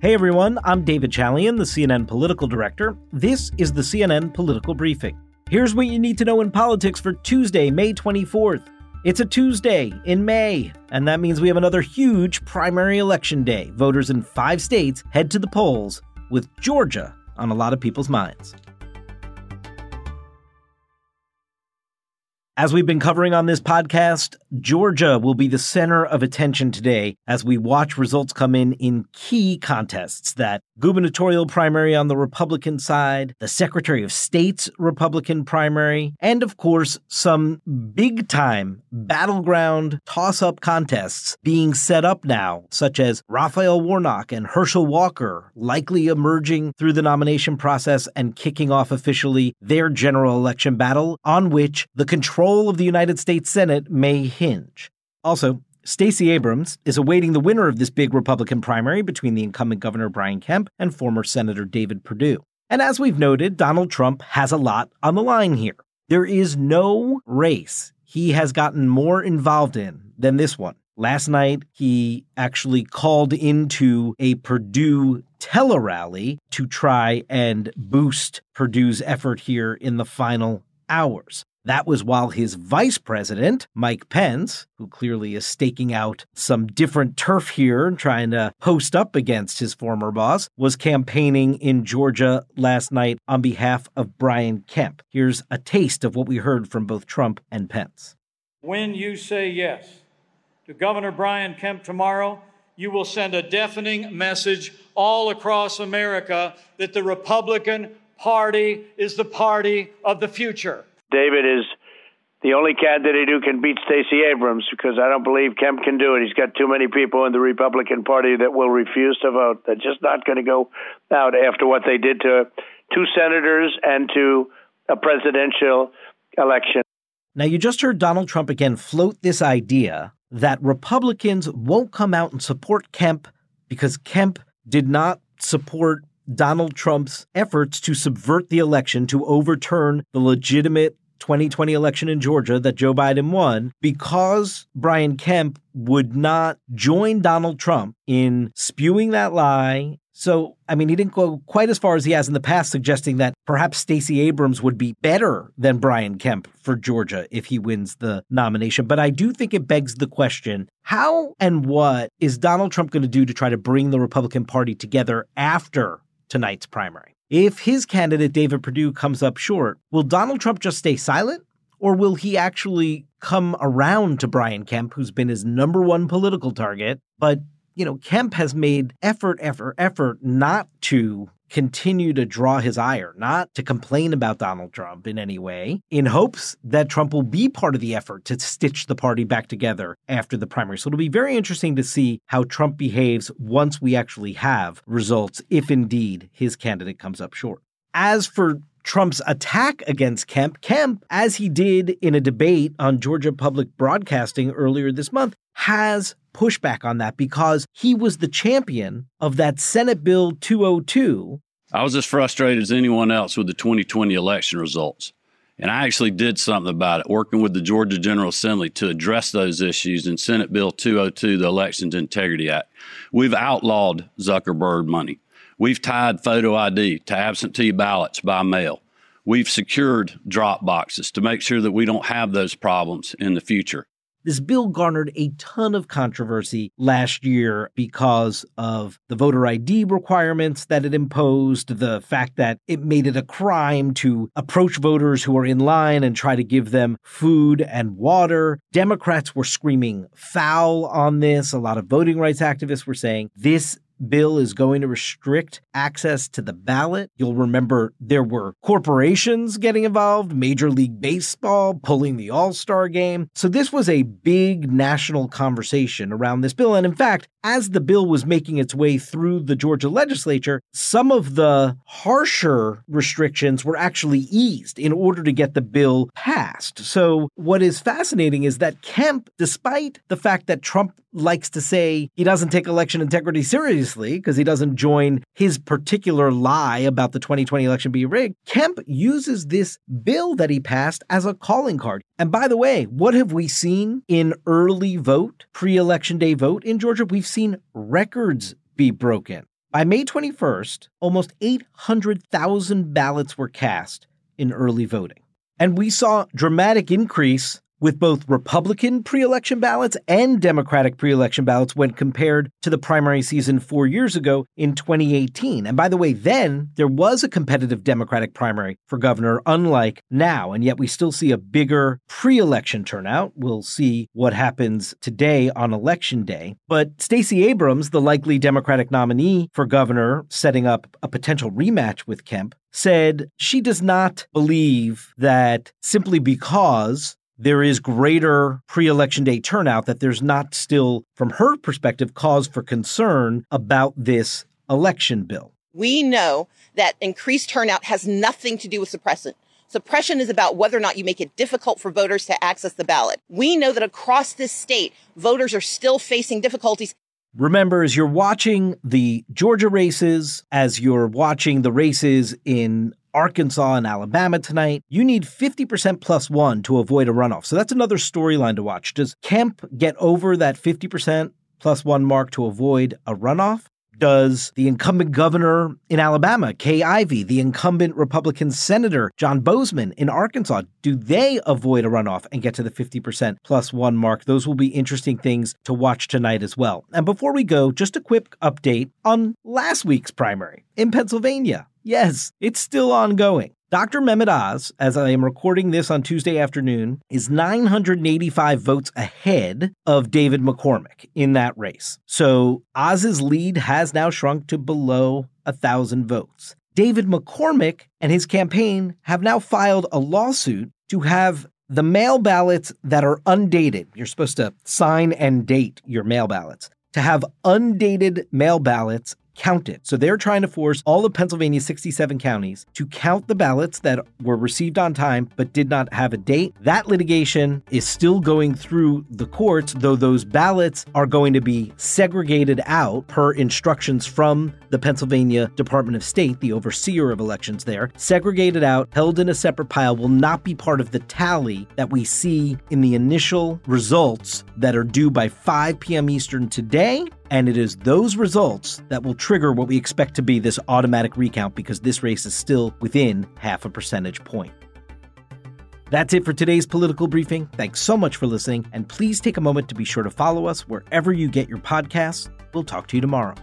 Hey everyone, I'm David Chalian, the CNN political director. This is the CNN Political Briefing. Here's what you need to know in politics for Tuesday, May 24th. It's a Tuesday in May, and that means we have another huge primary election day. Voters in five states head to the polls, with Georgia on a lot of people's minds. As we've been covering on this podcast, Georgia will be the center of attention today as we watch results come in in key contests that gubernatorial primary on the Republican side, the Secretary of State's Republican primary, and of course, some big time battleground toss up contests being set up now, such as Raphael Warnock and Herschel Walker likely emerging through the nomination process and kicking off officially their general election battle, on which the control control of the United States Senate may hinge. Also, Stacey Abrams is awaiting the winner of this big Republican primary between the incumbent Governor Brian Kemp and former Senator David Perdue. And as we've noted, Donald Trump has a lot on the line here. There is no race he has gotten more involved in than this one. Last night, he actually called into a Perdue tele-rally to try and boost Perdue's effort here in the final hours. That was while his vice president, Mike Pence, who clearly is staking out some different turf here and trying to post up against his former boss, was campaigning in Georgia last night on behalf of Brian Kemp. Here's a taste of what we heard from both Trump and Pence. When you say yes to Governor Brian Kemp tomorrow, you will send a deafening message all across America that the Republican Party is the party of the future. David is the only candidate who can beat Stacey Abrams because I don't believe Kemp can do it. He's got too many people in the Republican Party that will refuse to vote. They're just not going to go out after what they did to two senators and to a presidential election. Now, you just heard Donald Trump again float this idea that Republicans won't come out and support Kemp because Kemp did not support Donald Trump's efforts to subvert the election to overturn the legitimate 2020 election in Georgia that Joe Biden won because Brian Kemp would not join Donald Trump in spewing that lie. So, I mean, he didn't go quite as far as he has in the past, suggesting that perhaps Stacey Abrams would be better than Brian Kemp for Georgia if he wins the nomination. But I do think it begs the question how and what is Donald Trump going to do to try to bring the Republican Party together after tonight's primary. If his candidate, David Perdue, comes up short, will Donald Trump just stay silent? Or will he actually come around to Brian Kemp, who's been his number one political target? But, you know, Kemp has made effort, effort, effort not to continue to draw his ire, not to complain about Donald Trump in any way, in hopes that Trump will be part of the effort to stitch the party back together after the primary. So it'll be very interesting to see how Trump behaves once we actually have results, if indeed his candidate comes up short. As for Trump's attack against Kemp, Kemp, as he did in a debate on Georgia Public Broadcasting earlier this month, has pushback on that because he was the champion of that Senate Bill 202. I was as frustrated as anyone else with the 2020 election results. And I actually did something about it, working with the Georgia General Assembly to address those issues in Senate Bill 202, the Elections Integrity Act. We've outlawed Zuckerberg money. We've tied photo ID to absentee ballots by mail. We've secured drop boxes to make sure that we don't have those problems in the future. This bill garnered a ton of controversy last year because of the voter ID requirements that it imposed, the fact that it made it a crime to approach voters who are in line and try to give them food and water. Democrats were screaming foul on this. A lot of voting rights activists were saying this bill is going to restrict access to the ballot. You'll remember there were corporations getting involved, Major League Baseball pulling the All Star game. So this was a big national conversation around this bill. And in fact, as the bill was making its way through the Georgia legislature, some of the harsher restrictions were actually eased in order to get the bill passed. So what is fascinating is that Kemp, despite the fact that Trump likes to say he doesn't take election integrity seriously because he doesn't join his particular lie about the 2020 election being rigged, Kemp uses this bill that he passed as a calling card. And by the way, what have we seen in early vote, pre election day vote in Georgia? We've seen records be broken. By May 21st, almost 800,000 ballots were cast in early voting. And we saw dramatic increase with both Republican pre election ballots and Democratic pre election ballots when compared to the primary season four years ago in 2018. And by the way, then there was a competitive Democratic primary for governor, unlike now. And yet we still see a bigger pre election turnout. We'll see what happens today on election day. But Stacey Abrams, the likely Democratic nominee for governor, setting up a potential rematch with Kemp, said she does not believe that simply because there is greater pre election day turnout, that there's not still, from her perspective, cause for concern about this election bill. We know that increased turnout has nothing to do with suppression. Suppression is about whether or not you make it difficult for voters to access the ballot. We know that across this state, voters are still facing difficulties. Remember, as you're watching the Georgia races, as you're watching the races in Arkansas and Alabama tonight. You need 50% plus one to avoid a runoff. So that's another storyline to watch. Does Kemp get over that 50% plus one mark to avoid a runoff? Does the incumbent governor in Alabama, Kay Ivey, the incumbent Republican senator, John Boozman in Arkansas, do they avoid a runoff and get to the 50% plus one mark? Those will be interesting things to watch tonight as well. And before we go, just a quick update on last week's primary in Pennsylvania. Yes, it's still ongoing. Dr. Mehmet Oz, as I am recording this on Tuesday afternoon, is 985 votes ahead of David McCormick in that race. So Oz's lead has now shrunk to below a thousand votes. David McCormick and his campaign have now filed a lawsuit to have the mail ballots that are undated. You're supposed to sign and date your mail ballots. To have undated mail ballots counted. So they're trying to force all of Pennsylvania's 67 counties to count the ballots that were received on time but did not have a date. That litigation is still going through the courts, though those ballots are going to be segregated out per instructions from the Pennsylvania Department of State, the overseer of elections there, segregated out, held in a separate pile, will not be part of the tally that we see in the initial results that are due by 5 p.m. Eastern today and it is those results that will trigger what we expect to be this automatic recount because this race is still within half a percentage point. That's it for today's political briefing. Thanks so much for listening, and please take a moment to be sure to follow us wherever you get your podcasts. We'll talk to you tomorrow.